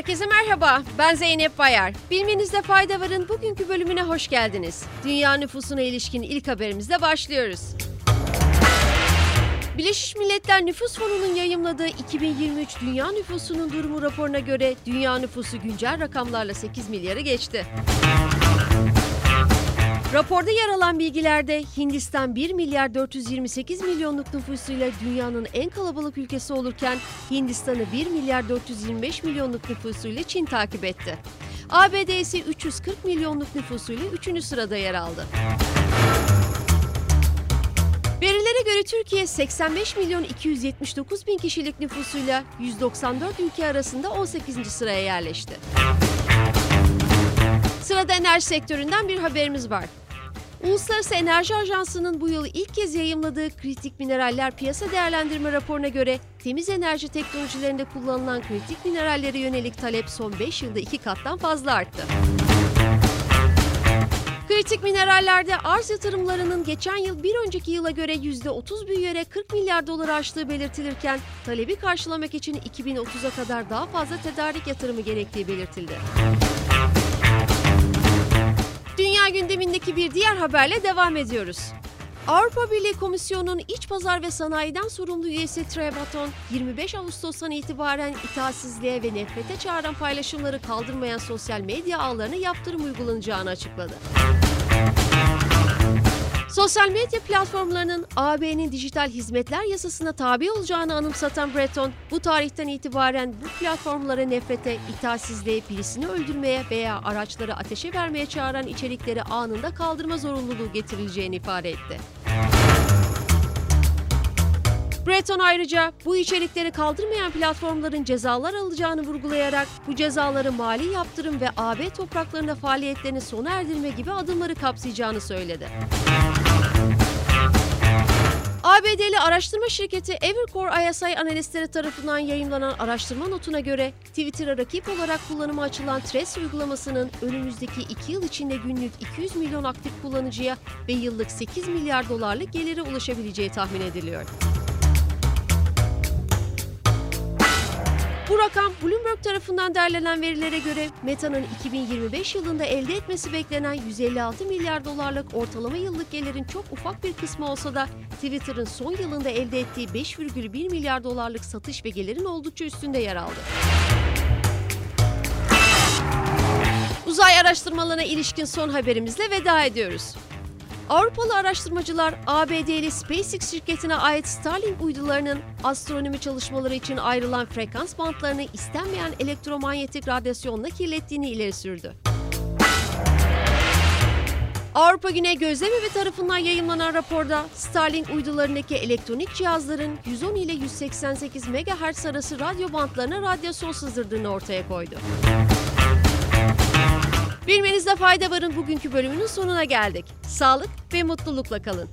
Herkese merhaba, ben Zeynep Bayar. Bilmenizde fayda varın bugünkü bölümüne hoş geldiniz. Dünya nüfusuna ilişkin ilk haberimizle başlıyoruz. Birleşmiş Milletler Nüfus Fonu'nun yayımladığı 2023 Dünya Nüfusunun Durumu raporuna göre dünya nüfusu güncel rakamlarla 8 milyarı geçti. Raporda yer alan bilgilerde Hindistan 1 milyar 428 milyonluk nüfusuyla dünyanın en kalabalık ülkesi olurken Hindistan'ı 1 milyar 425 milyonluk nüfusuyla Çin takip etti. ABD ise 340 milyonluk nüfusuyla 3. sırada yer aldı. Verilere göre Türkiye 85 milyon 279 bin kişilik nüfusuyla 194 ülke arasında 18. sıraya yerleşti. Sırada enerji sektöründen bir haberimiz var. Uluslararası Enerji Ajansı'nın bu yıl ilk kez yayımladığı kritik mineraller piyasa değerlendirme raporuna göre temiz enerji teknolojilerinde kullanılan kritik minerallere yönelik talep son 5 yılda 2 kattan fazla arttı. Kritik minerallerde arz yatırımlarının geçen yıl bir önceki yıla göre %30 büyüyerek 40 milyar dolar aştığı belirtilirken talebi karşılamak için 2030'a kadar daha fazla tedarik yatırımı gerektiği belirtildi. Gündemindeki bir diğer haberle devam ediyoruz. Avrupa Birliği Komisyonu'nun iç pazar ve sanayiden sorumlu üyesi Trebaton, 25 Ağustos'tan itibaren itaatsizliğe ve nefrete çağıran paylaşımları kaldırmayan sosyal medya ağlarına yaptırım uygulanacağını açıkladı. Sosyal medya platformlarının AB'nin dijital hizmetler yasasına tabi olacağını anımsatan Breton, bu tarihten itibaren bu platformlara nefrete, itaatsizliğe, birisini öldürmeye veya araçları ateşe vermeye çağıran içerikleri anında kaldırma zorunluluğu getirileceğini ifade etti. Breton ayrıca bu içerikleri kaldırmayan platformların cezalar alacağını vurgulayarak bu cezaları mali yaptırım ve AB topraklarında faaliyetlerini sona erdirme gibi adımları kapsayacağını söyledi. ABD'li araştırma şirketi Evercore ISI analistleri tarafından yayınlanan araştırma notuna göre Twitter'a rakip olarak kullanıma açılan Threads uygulamasının önümüzdeki 2 yıl içinde günlük 200 milyon aktif kullanıcıya ve yıllık 8 milyar dolarlık gelire ulaşabileceği tahmin ediliyor. Rakam Bloomberg tarafından derlenen verilere göre Meta'nın 2025 yılında elde etmesi beklenen 156 milyar dolarlık ortalama yıllık gelirin çok ufak bir kısmı olsa da Twitter'ın son yılında elde ettiği 5,1 milyar dolarlık satış ve gelirin oldukça üstünde yer aldı. Uzay araştırmalarına ilişkin son haberimizle veda ediyoruz. Avrupalı araştırmacılar ABD'li SpaceX şirketine ait Starlink uydularının astronomi çalışmaları için ayrılan frekans bantlarını istenmeyen elektromanyetik radyasyonla kirlettiğini ileri sürdü. Avrupa Güney Gözlem Evi tarafından yayınlanan raporda Starlink uydularındaki elektronik cihazların 110 ile 188 MHz arası radyo bantlarına radyasyon sızdırdığını ortaya koydu. Bilmenizde fayda varın bugünkü bölümünün sonuna geldik. Sağlık ve mutlulukla kalın.